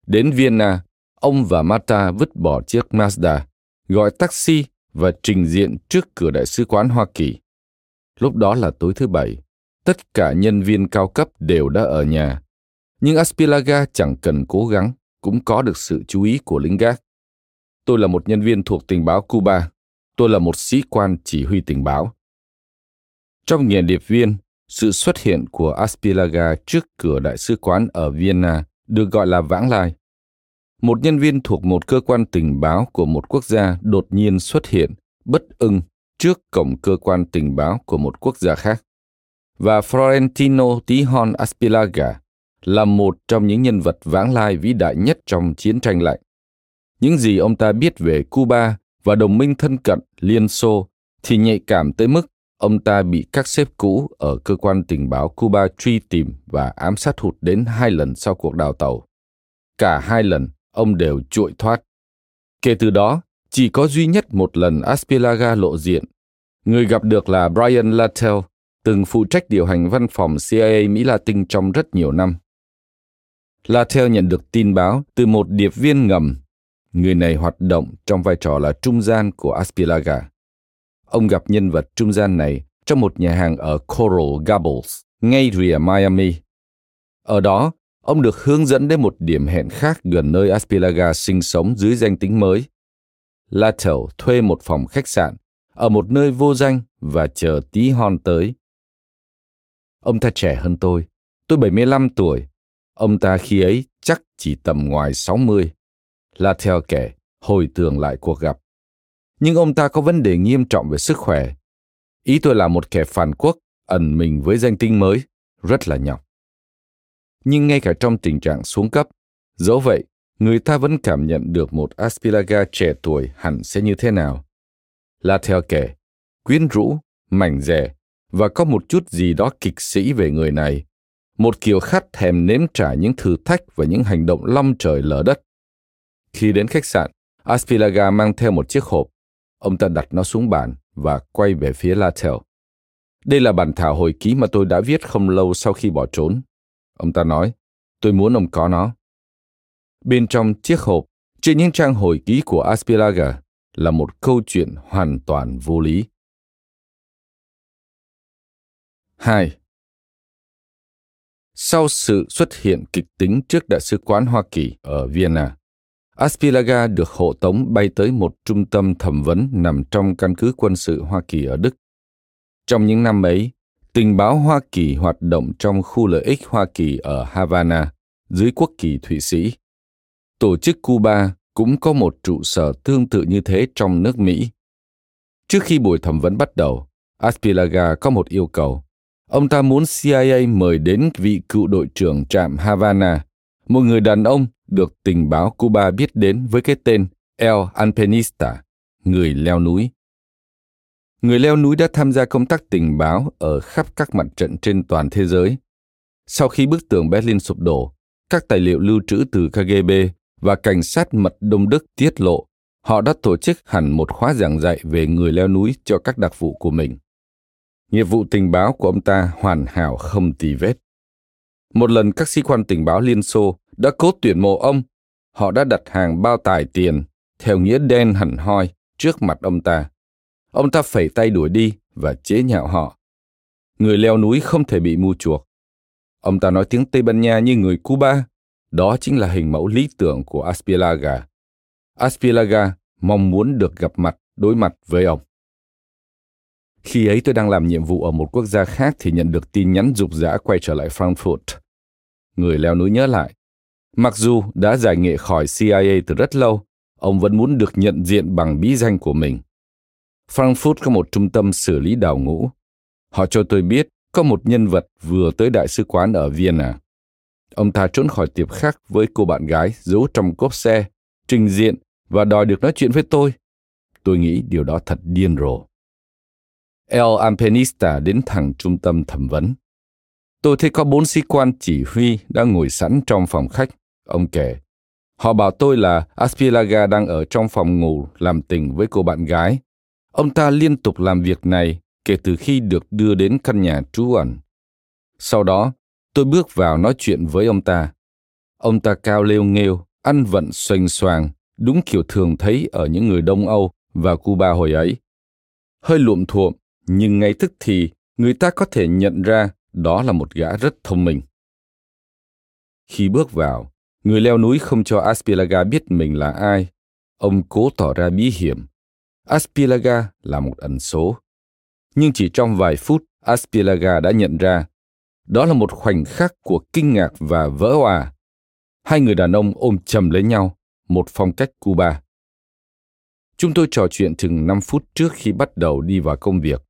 Đến Vienna, ông và Marta vứt bỏ chiếc Mazda, gọi taxi và trình diện trước cửa đại sứ quán Hoa Kỳ. Lúc đó là tối thứ bảy, tất cả nhân viên cao cấp đều đã ở nhà. Nhưng Aspilaga chẳng cần cố gắng, cũng có được sự chú ý của lính gác. Tôi là một nhân viên thuộc tình báo Cuba. Tôi là một sĩ quan chỉ huy tình báo. Trong nghề điệp viên, sự xuất hiện của Aspilaga trước cửa đại sứ quán ở Vienna được gọi là vãng lai. Một nhân viên thuộc một cơ quan tình báo của một quốc gia đột nhiên xuất hiện, bất ưng trước cổng cơ quan tình báo của một quốc gia khác. Và Florentino Tihon Aspilaga là một trong những nhân vật vãng lai vĩ đại nhất trong chiến tranh lạnh. Những gì ông ta biết về Cuba và đồng minh thân cận Liên Xô thì nhạy cảm tới mức ông ta bị các sếp cũ ở cơ quan tình báo Cuba truy tìm và ám sát hụt đến hai lần sau cuộc đào tàu. Cả hai lần, ông đều trội thoát. Kể từ đó, chỉ có duy nhất một lần Aspilaga lộ diện. Người gặp được là Brian Lattell, từng phụ trách điều hành văn phòng CIA Mỹ Latin trong rất nhiều năm. Lattell nhận được tin báo từ một điệp viên ngầm. Người này hoạt động trong vai trò là trung gian của Aspilaga. Ông gặp nhân vật trung gian này trong một nhà hàng ở Coral Gables, ngay rìa Miami. Ở đó, ông được hướng dẫn đến một điểm hẹn khác gần nơi Aspilaga sinh sống dưới danh tính mới. Lattell thuê một phòng khách sạn ở một nơi vô danh và chờ tí hon tới. Ông ta trẻ hơn tôi, tôi 75 tuổi. Ông ta khi ấy chắc chỉ tầm ngoài 60. Theo kể, hồi tưởng lại cuộc gặp. Nhưng ông ta có vấn đề nghiêm trọng về sức khỏe. Ý tôi là một kẻ phản quốc, ẩn mình với danh tinh mới, rất là nhọc nhưng ngay cả trong tình trạng xuống cấp. Dẫu vậy, người ta vẫn cảm nhận được một Aspilaga trẻ tuổi hẳn sẽ như thế nào. Là theo kể, quyến rũ, mảnh rẻ và có một chút gì đó kịch sĩ về người này. Một kiểu khát thèm nếm trải những thử thách và những hành động long trời lở đất. Khi đến khách sạn, Aspilaga mang theo một chiếc hộp. Ông ta đặt nó xuống bàn và quay về phía Latel. Đây là bản thảo hồi ký mà tôi đã viết không lâu sau khi bỏ trốn. Ông ta nói, tôi muốn ông có nó. Bên trong chiếc hộp, trên những trang hồi ký của Aspilaga là một câu chuyện hoàn toàn vô lý. 2. Sau sự xuất hiện kịch tính trước Đại sứ quán Hoa Kỳ ở Vienna, Aspilaga được hộ tống bay tới một trung tâm thẩm vấn nằm trong căn cứ quân sự Hoa Kỳ ở Đức. Trong những năm ấy, Tình báo Hoa Kỳ hoạt động trong khu lợi ích Hoa Kỳ ở Havana, dưới quốc kỳ Thụy Sĩ. Tổ chức Cuba cũng có một trụ sở tương tự như thế trong nước Mỹ. Trước khi buổi thẩm vấn bắt đầu, Aspilaga có một yêu cầu. Ông ta muốn CIA mời đến vị cựu đội trưởng trạm Havana, một người đàn ông được tình báo Cuba biết đến với cái tên El Alpinista, người leo núi. Người leo núi đã tham gia công tác tình báo ở khắp các mặt trận trên toàn thế giới. Sau khi bức tường Berlin sụp đổ, các tài liệu lưu trữ từ KGB và cảnh sát mật Đông Đức tiết lộ họ đã tổ chức hẳn một khóa giảng dạy về người leo núi cho các đặc vụ của mình. Nghiệp vụ tình báo của ông ta hoàn hảo không tì vết. Một lần các sĩ quan tình báo Liên Xô đã cố tuyển mộ ông, họ đã đặt hàng bao tài tiền, theo nghĩa đen hẳn hoi, trước mặt ông ta. Ông ta phẩy tay đuổi đi và chế nhạo họ. Người leo núi không thể bị mua chuộc. Ông ta nói tiếng Tây Ban Nha như người Cuba. Đó chính là hình mẫu lý tưởng của Aspilaga. Aspilaga mong muốn được gặp mặt, đối mặt với ông. Khi ấy tôi đang làm nhiệm vụ ở một quốc gia khác thì nhận được tin nhắn dục dã quay trở lại Frankfurt. Người leo núi nhớ lại. Mặc dù đã giải nghệ khỏi CIA từ rất lâu, ông vẫn muốn được nhận diện bằng bí danh của mình. Frankfurt có một trung tâm xử lý đào ngũ. Họ cho tôi biết có một nhân vật vừa tới đại sứ quán ở Vienna. Ông ta trốn khỏi tiệc khác với cô bạn gái giấu trong cốp xe, trình diện và đòi được nói chuyện với tôi. Tôi nghĩ điều đó thật điên rồ. El Ampenista đến thẳng trung tâm thẩm vấn. Tôi thấy có bốn sĩ quan chỉ huy đang ngồi sẵn trong phòng khách. Ông kể, họ bảo tôi là Aspilaga đang ở trong phòng ngủ làm tình với cô bạn gái. Ông ta liên tục làm việc này kể từ khi được đưa đến căn nhà trú ẩn. Sau đó, tôi bước vào nói chuyện với ông ta. Ông ta cao lêu nghêu, ăn vận xoành xoàng, đúng kiểu thường thấy ở những người Đông Âu và Cuba hồi ấy. Hơi luộm thuộm, nhưng ngay tức thì người ta có thể nhận ra đó là một gã rất thông minh. Khi bước vào, người leo núi không cho Aspilaga biết mình là ai. Ông cố tỏ ra bí hiểm. Aspilaga là một ẩn số. Nhưng chỉ trong vài phút, Aspilaga đã nhận ra đó là một khoảnh khắc của kinh ngạc và vỡ òa. Hai người đàn ông ôm chầm lấy nhau, một phong cách Cuba. Chúng tôi trò chuyện chừng 5 phút trước khi bắt đầu đi vào công việc.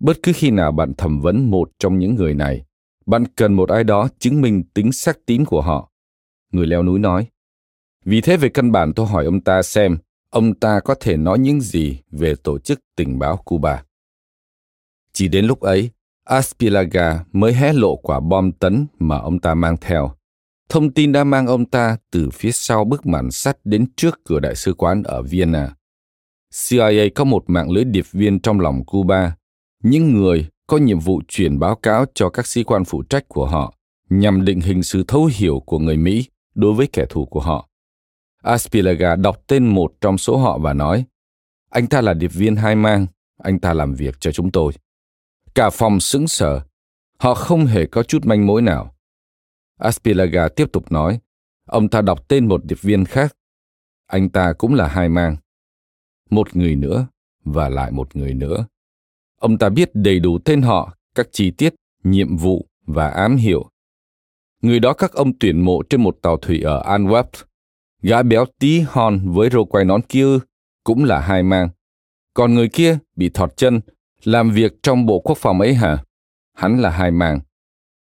Bất cứ khi nào bạn thẩm vấn một trong những người này, bạn cần một ai đó chứng minh tính xác tín của họ. Người leo núi nói. Vì thế về căn bản tôi hỏi ông ta xem ông ta có thể nói những gì về tổ chức tình báo Cuba. Chỉ đến lúc ấy, Aspilaga mới hé lộ quả bom tấn mà ông ta mang theo. Thông tin đã mang ông ta từ phía sau bức màn sắt đến trước cửa đại sứ quán ở Vienna. CIA có một mạng lưới điệp viên trong lòng Cuba, những người có nhiệm vụ chuyển báo cáo cho các sĩ quan phụ trách của họ nhằm định hình sự thấu hiểu của người Mỹ đối với kẻ thù của họ. Aspilaga đọc tên một trong số họ và nói, anh ta là điệp viên hai mang, anh ta làm việc cho chúng tôi. Cả phòng sững sờ, họ không hề có chút manh mối nào. Aspilaga tiếp tục nói, ông ta đọc tên một điệp viên khác. Anh ta cũng là hai mang. Một người nữa và lại một người nữa. Ông ta biết đầy đủ tên họ, các chi tiết, nhiệm vụ và ám hiệu. Người đó các ông tuyển mộ trên một tàu thủy ở Antwerp. Gã béo tí hon với râu quai nón kia cũng là hai mang. Còn người kia bị thọt chân, làm việc trong bộ quốc phòng ấy hả? Hắn là hai mang.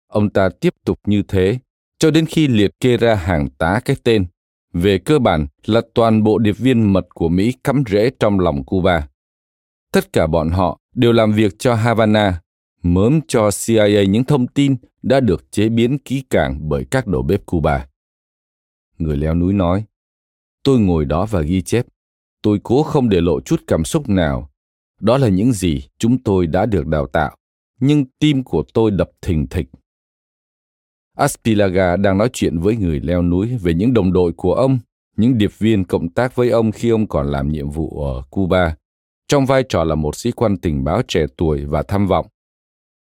Ông ta tiếp tục như thế, cho đến khi liệt kê ra hàng tá cái tên. Về cơ bản là toàn bộ điệp viên mật của Mỹ cắm rễ trong lòng Cuba. Tất cả bọn họ đều làm việc cho Havana, mớm cho CIA những thông tin đã được chế biến kỹ càng bởi các đầu bếp Cuba. Người leo núi nói, tôi ngồi đó và ghi chép. Tôi cố không để lộ chút cảm xúc nào. Đó là những gì chúng tôi đã được đào tạo, nhưng tim của tôi đập thình thịch. Aspilaga đang nói chuyện với người leo núi về những đồng đội của ông, những điệp viên cộng tác với ông khi ông còn làm nhiệm vụ ở Cuba trong vai trò là một sĩ quan tình báo trẻ tuổi và tham vọng.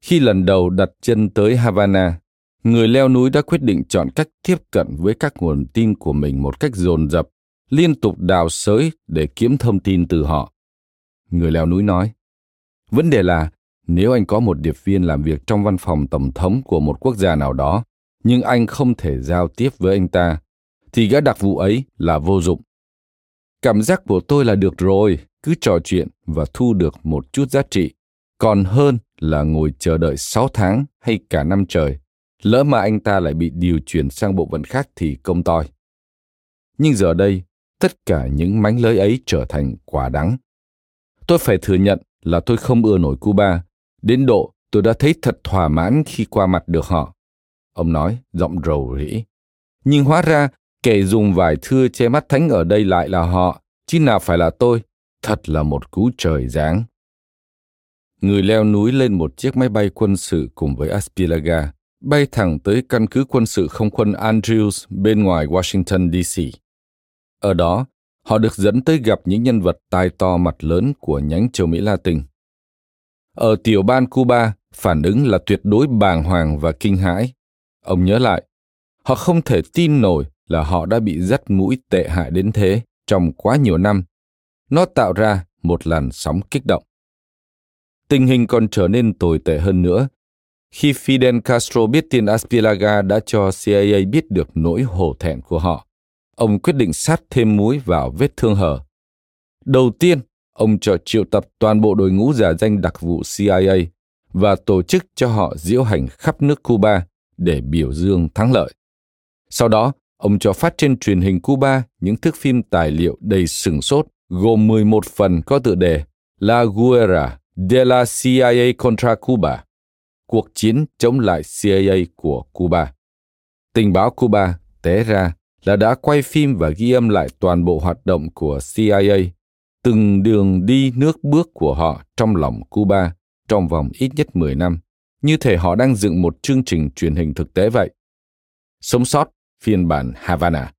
Khi lần đầu đặt chân tới Havana, người leo núi đã quyết định chọn cách tiếp cận với các nguồn tin của mình một cách dồn dập, liên tục đào sới để kiếm thông tin từ họ. Người leo núi nói, vấn đề là nếu anh có một điệp viên làm việc trong văn phòng tổng thống của một quốc gia nào đó, nhưng anh không thể giao tiếp với anh ta, thì gã đặc vụ ấy là vô dụng. Cảm giác của tôi là được rồi, cứ trò chuyện và thu được một chút giá trị, còn hơn là ngồi chờ đợi 6 tháng hay cả năm trời. Lỡ mà anh ta lại bị điều chuyển sang bộ phận khác thì công toi. Nhưng giờ đây, tất cả những mánh lới ấy trở thành quả đắng. Tôi phải thừa nhận là tôi không ưa nổi Cuba, đến độ tôi đã thấy thật thỏa mãn khi qua mặt được họ. Ông nói, giọng rầu rĩ. Nhưng hóa ra, kẻ dùng vải thưa che mắt thánh ở đây lại là họ, chứ nào phải là tôi. Thật là một cú trời giáng. Người leo núi lên một chiếc máy bay quân sự cùng với Aspilaga, bay thẳng tới căn cứ quân sự không quân Andrews bên ngoài Washington, D.C. Ở đó, họ được dẫn tới gặp những nhân vật tai to mặt lớn của nhánh châu Mỹ Latin. Ở tiểu ban Cuba, phản ứng là tuyệt đối bàng hoàng và kinh hãi. Ông nhớ lại, họ không thể tin nổi là họ đã bị dắt mũi tệ hại đến thế trong quá nhiều năm nó tạo ra một làn sóng kích động. Tình hình còn trở nên tồi tệ hơn nữa khi Fidel Castro biết tin Aspilaga đã cho CIA biết được nỗi hổ thẹn của họ. Ông quyết định sát thêm muối vào vết thương hở. Đầu tiên, ông cho triệu tập toàn bộ đội ngũ giả danh đặc vụ CIA và tổ chức cho họ diễu hành khắp nước Cuba để biểu dương thắng lợi. Sau đó, ông cho phát trên truyền hình Cuba những thước phim tài liệu đầy sừng sốt gồm 11 phần có tựa đề La Guerra de la CIA contra Cuba, cuộc chiến chống lại CIA của Cuba. Tình báo Cuba té ra là đã quay phim và ghi âm lại toàn bộ hoạt động của CIA, từng đường đi nước bước của họ trong lòng Cuba trong vòng ít nhất 10 năm, như thể họ đang dựng một chương trình truyền hình thực tế vậy. Sống sót phiên bản Havana.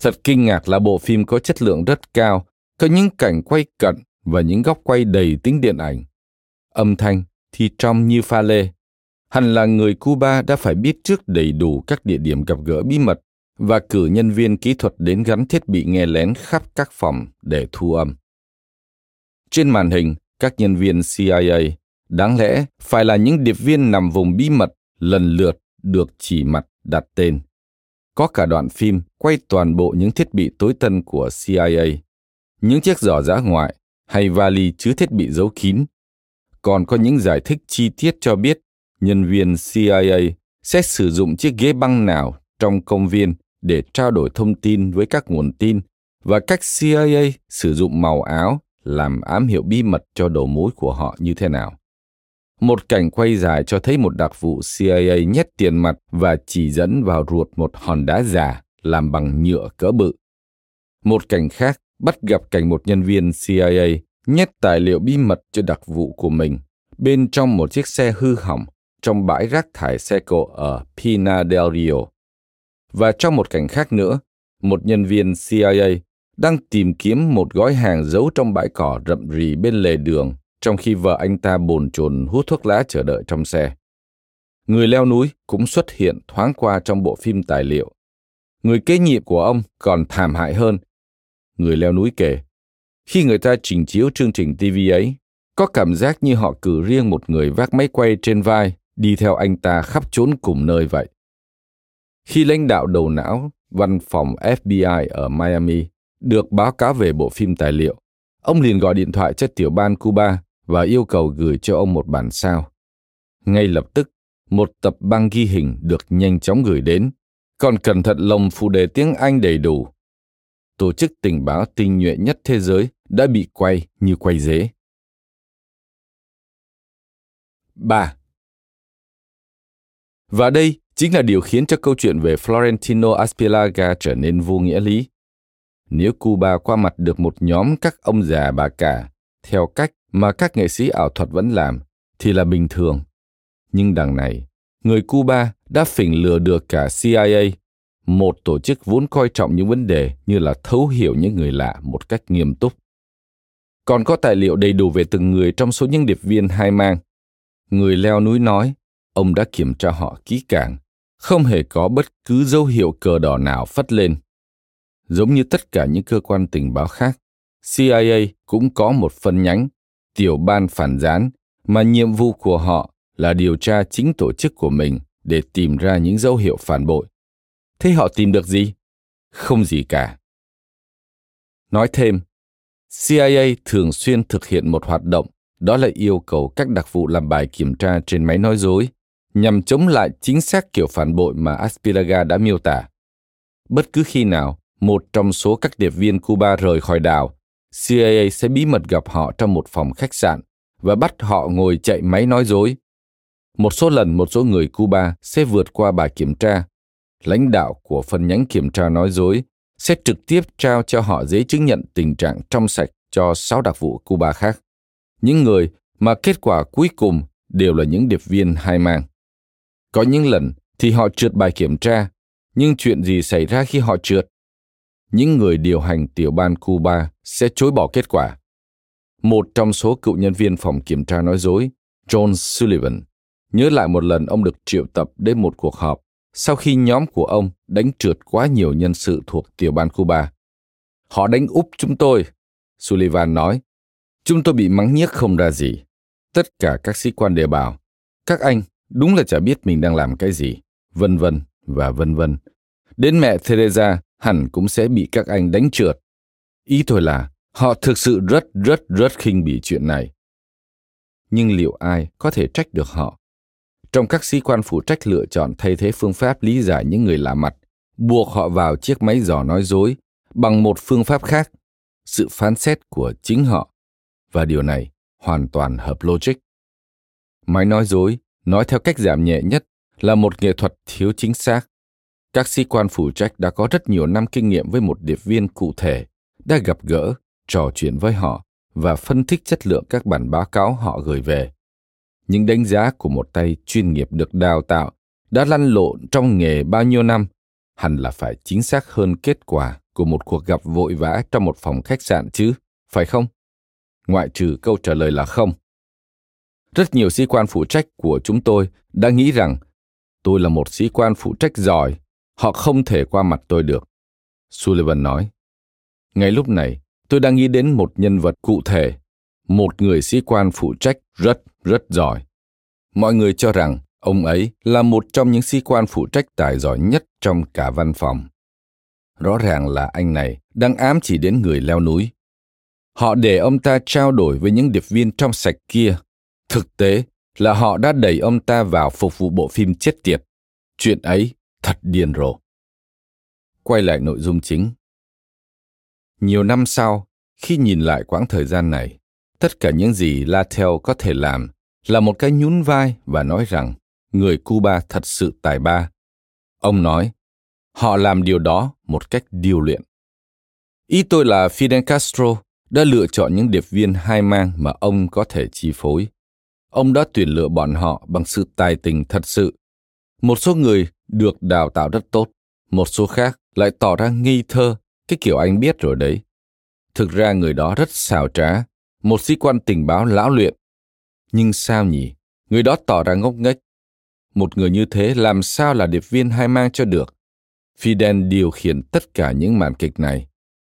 Thật kinh ngạc là bộ phim có chất lượng rất cao, có những cảnh quay cận và những góc quay đầy tính điện ảnh. Âm thanh thì trong như pha lê. Hẳn là người Cuba đã phải biết trước đầy đủ các địa điểm gặp gỡ bí mật và cử nhân viên kỹ thuật đến gắn thiết bị nghe lén khắp các phòng để thu âm. Trên màn hình, các nhân viên CIA đáng lẽ phải là những điệp viên nằm vùng bí mật lần lượt được chỉ mặt đặt tên. Có cả đoạn phim quay toàn bộ những thiết bị tối tân của CIA, những chiếc giỏ giã ngoại hay vali chứa thiết bị giấu kín. Còn có những giải thích chi tiết cho biết nhân viên CIA sẽ sử dụng chiếc ghế băng nào trong công viên để trao đổi thông tin với các nguồn tin và cách CIA sử dụng màu áo làm ám hiệu bí mật cho đầu mối của họ như thế nào. Một cảnh quay dài cho thấy một đặc vụ CIA nhét tiền mặt và chỉ dẫn vào ruột một hòn đá già làm bằng nhựa cỡ bự. Một cảnh khác bắt gặp cảnh một nhân viên CIA nhét tài liệu bí mật cho đặc vụ của mình bên trong một chiếc xe hư hỏng trong bãi rác thải xe cộ ở Pina del Rio. Và trong một cảnh khác nữa, một nhân viên CIA đang tìm kiếm một gói hàng giấu trong bãi cỏ rậm rì bên lề đường trong khi vợ anh ta bồn chồn hút thuốc lá chờ đợi trong xe. Người leo núi cũng xuất hiện thoáng qua trong bộ phim tài liệu. Người kế nhiệm của ông còn thảm hại hơn. Người leo núi kể, khi người ta trình chiếu chương trình TV ấy, có cảm giác như họ cử riêng một người vác máy quay trên vai đi theo anh ta khắp trốn cùng nơi vậy. Khi lãnh đạo đầu não văn phòng FBI ở Miami được báo cáo về bộ phim tài liệu, ông liền gọi điện thoại cho tiểu ban Cuba và yêu cầu gửi cho ông một bản sao. Ngay lập tức, một tập băng ghi hình được nhanh chóng gửi đến, còn cẩn thận lồng phụ đề tiếng Anh đầy đủ. Tổ chức tình báo tinh nhuệ nhất thế giới đã bị quay như quay dế. 3. Và đây chính là điều khiến cho câu chuyện về Florentino Aspilaga trở nên vô nghĩa lý. Nếu Cuba qua mặt được một nhóm các ông già bà cả theo cách mà các nghệ sĩ ảo thuật vẫn làm thì là bình thường. Nhưng đằng này, người Cuba đã phỉnh lừa được cả CIA, một tổ chức vốn coi trọng những vấn đề như là thấu hiểu những người lạ một cách nghiêm túc. Còn có tài liệu đầy đủ về từng người trong số những điệp viên hai mang. Người leo núi nói, ông đã kiểm tra họ kỹ càng, không hề có bất cứ dấu hiệu cờ đỏ nào phất lên. Giống như tất cả những cơ quan tình báo khác, CIA cũng có một phân nhánh tiểu ban phản gián mà nhiệm vụ của họ là điều tra chính tổ chức của mình để tìm ra những dấu hiệu phản bội. Thế họ tìm được gì? Không gì cả. Nói thêm, CIA thường xuyên thực hiện một hoạt động, đó là yêu cầu các đặc vụ làm bài kiểm tra trên máy nói dối, nhằm chống lại chính xác kiểu phản bội mà Aspiraga đã miêu tả. Bất cứ khi nào một trong số các điệp viên Cuba rời khỏi đảo CIA sẽ bí mật gặp họ trong một phòng khách sạn và bắt họ ngồi chạy máy nói dối. Một số lần một số người Cuba sẽ vượt qua bài kiểm tra. Lãnh đạo của phần nhánh kiểm tra nói dối sẽ trực tiếp trao cho họ giấy chứng nhận tình trạng trong sạch cho sáu đặc vụ Cuba khác. Những người mà kết quả cuối cùng đều là những điệp viên hai mang. Có những lần thì họ trượt bài kiểm tra, nhưng chuyện gì xảy ra khi họ trượt? những người điều hành tiểu ban Cuba sẽ chối bỏ kết quả. Một trong số cựu nhân viên phòng kiểm tra nói dối, John Sullivan, nhớ lại một lần ông được triệu tập đến một cuộc họp sau khi nhóm của ông đánh trượt quá nhiều nhân sự thuộc tiểu ban Cuba. Họ đánh úp chúng tôi, Sullivan nói. Chúng tôi bị mắng nhiếc không ra gì. Tất cả các sĩ quan đều bảo, các anh đúng là chả biết mình đang làm cái gì, vân vân và vân vân. Đến mẹ Teresa hẳn cũng sẽ bị các anh đánh trượt. Ý tôi là, họ thực sự rất rất rất khinh bỉ chuyện này. Nhưng liệu ai có thể trách được họ? Trong các sĩ quan phụ trách lựa chọn thay thế phương pháp lý giải những người lạ mặt, buộc họ vào chiếc máy dò nói dối bằng một phương pháp khác, sự phán xét của chính họ. Và điều này hoàn toàn hợp logic. Máy nói dối nói theo cách giảm nhẹ nhất, là một nghệ thuật thiếu chính xác. Các sĩ quan phụ trách đã có rất nhiều năm kinh nghiệm với một điệp viên cụ thể, đã gặp gỡ, trò chuyện với họ và phân tích chất lượng các bản báo cáo họ gửi về. Những đánh giá của một tay chuyên nghiệp được đào tạo đã lăn lộn trong nghề bao nhiêu năm hẳn là phải chính xác hơn kết quả của một cuộc gặp vội vã trong một phòng khách sạn chứ, phải không? Ngoại trừ câu trả lời là không. Rất nhiều sĩ quan phụ trách của chúng tôi đã nghĩ rằng tôi là một sĩ quan phụ trách giỏi, họ không thể qua mặt tôi được. Sullivan nói. Ngay lúc này, tôi đang nghĩ đến một nhân vật cụ thể, một người sĩ quan phụ trách rất, rất giỏi. Mọi người cho rằng ông ấy là một trong những sĩ quan phụ trách tài giỏi nhất trong cả văn phòng. Rõ ràng là anh này đang ám chỉ đến người leo núi. Họ để ông ta trao đổi với những điệp viên trong sạch kia. Thực tế là họ đã đẩy ông ta vào phục vụ bộ phim chết tiệt. Chuyện ấy thật điên rồ. Quay lại nội dung chính. Nhiều năm sau, khi nhìn lại quãng thời gian này, tất cả những gì Latel có thể làm là một cái nhún vai và nói rằng người Cuba thật sự tài ba. Ông nói, họ làm điều đó một cách điều luyện. Ý tôi là Fidel Castro đã lựa chọn những điệp viên hai mang mà ông có thể chi phối. Ông đã tuyển lựa bọn họ bằng sự tài tình thật sự. Một số người được đào tạo rất tốt, một số khác lại tỏ ra nghi thơ, cái kiểu anh biết rồi đấy. Thực ra người đó rất xào trá, một sĩ quan tình báo lão luyện. Nhưng sao nhỉ? Người đó tỏ ra ngốc nghếch. Một người như thế làm sao là điệp viên hai mang cho được? Fidel điều khiển tất cả những màn kịch này.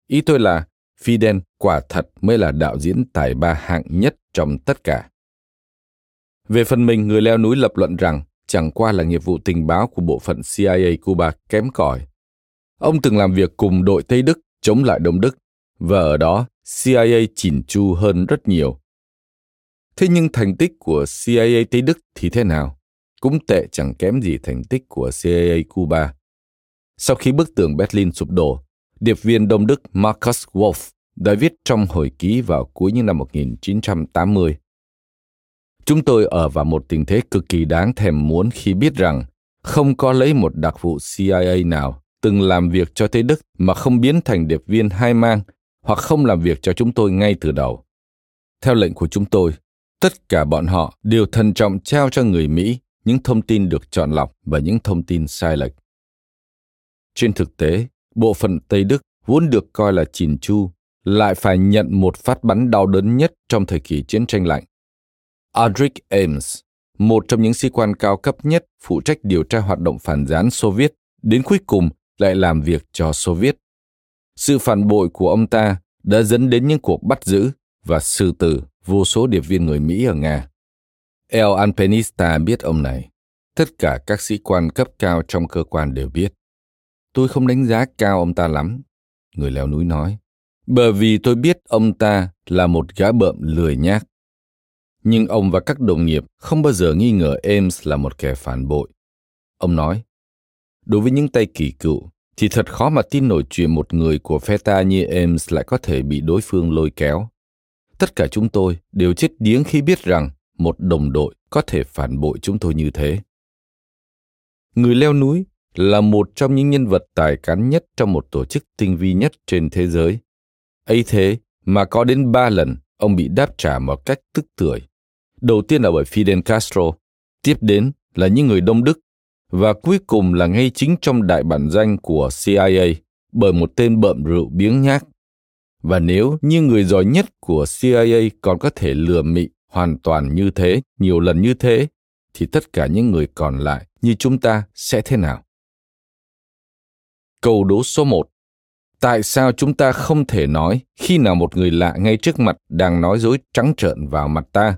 Ý tôi là Fidel quả thật mới là đạo diễn tài ba hạng nhất trong tất cả. Về phần mình, người leo núi lập luận rằng chẳng qua là nghiệp vụ tình báo của bộ phận CIA Cuba kém cỏi. Ông từng làm việc cùng đội Tây Đức chống lại Đông Đức, và ở đó CIA chỉn chu hơn rất nhiều. Thế nhưng thành tích của CIA Tây Đức thì thế nào? Cũng tệ chẳng kém gì thành tích của CIA Cuba. Sau khi bức tường Berlin sụp đổ, điệp viên Đông Đức Marcus Wolf đã viết trong hồi ký vào cuối những năm 1980. Chúng tôi ở vào một tình thế cực kỳ đáng thèm muốn khi biết rằng không có lấy một đặc vụ CIA nào từng làm việc cho Tây Đức mà không biến thành điệp viên hai mang hoặc không làm việc cho chúng tôi ngay từ đầu. Theo lệnh của chúng tôi, tất cả bọn họ đều thận trọng trao cho người Mỹ những thông tin được chọn lọc và những thông tin sai lệch. Trên thực tế, bộ phận Tây Đức vốn được coi là chỉn chu, lại phải nhận một phát bắn đau đớn nhất trong thời kỳ chiến tranh lạnh. Aldrich Ames, một trong những sĩ quan cao cấp nhất phụ trách điều tra hoạt động phản gián Xô Viết, đến cuối cùng lại làm việc cho Xô Viết. Sự phản bội của ông ta đã dẫn đến những cuộc bắt giữ và xử tử vô số điệp viên người Mỹ ở Nga. El Alpenista biết ông này. Tất cả các sĩ quan cấp cao trong cơ quan đều biết. Tôi không đánh giá cao ông ta lắm, người leo núi nói, bởi vì tôi biết ông ta là một gã bợm lười nhác. Nhưng ông và các đồng nghiệp không bao giờ nghi ngờ Ames là một kẻ phản bội. Ông nói, đối với những tay kỳ cựu, thì thật khó mà tin nổi chuyện một người của phe ta như Ames lại có thể bị đối phương lôi kéo. Tất cả chúng tôi đều chết điếng khi biết rằng một đồng đội có thể phản bội chúng tôi như thế. Người leo núi là một trong những nhân vật tài cán nhất trong một tổ chức tinh vi nhất trên thế giới. ấy thế mà có đến ba lần ông bị đáp trả một cách tức tưởi. Đầu tiên là bởi Fidel Castro, tiếp đến là những người Đông Đức, và cuối cùng là ngay chính trong đại bản danh của CIA bởi một tên bợm rượu biếng nhác. Và nếu như người giỏi nhất của CIA còn có thể lừa mị hoàn toàn như thế, nhiều lần như thế, thì tất cả những người còn lại như chúng ta sẽ thế nào? Câu đố số 1 Tại sao chúng ta không thể nói khi nào một người lạ ngay trước mặt đang nói dối trắng trợn vào mặt ta?